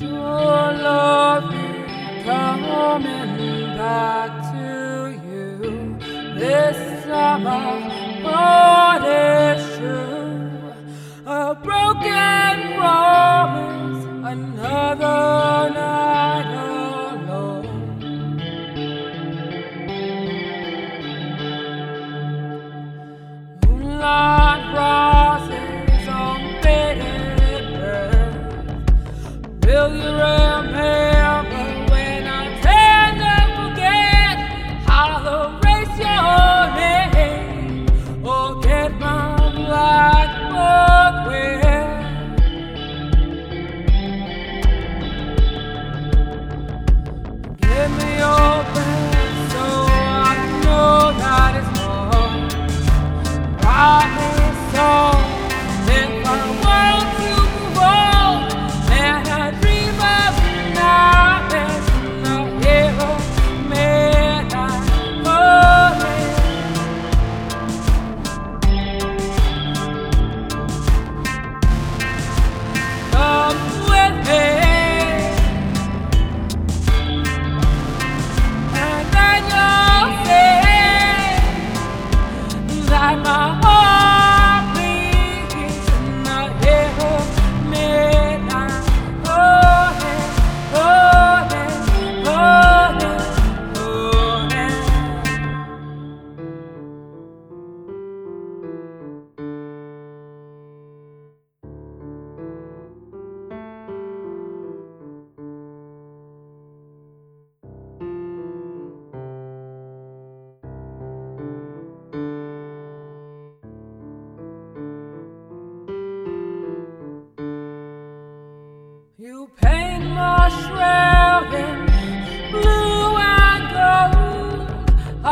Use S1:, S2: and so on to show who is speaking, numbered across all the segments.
S1: your love coming back to you this summer. A broken promise, another night. Alone. Moonlight.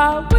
S1: I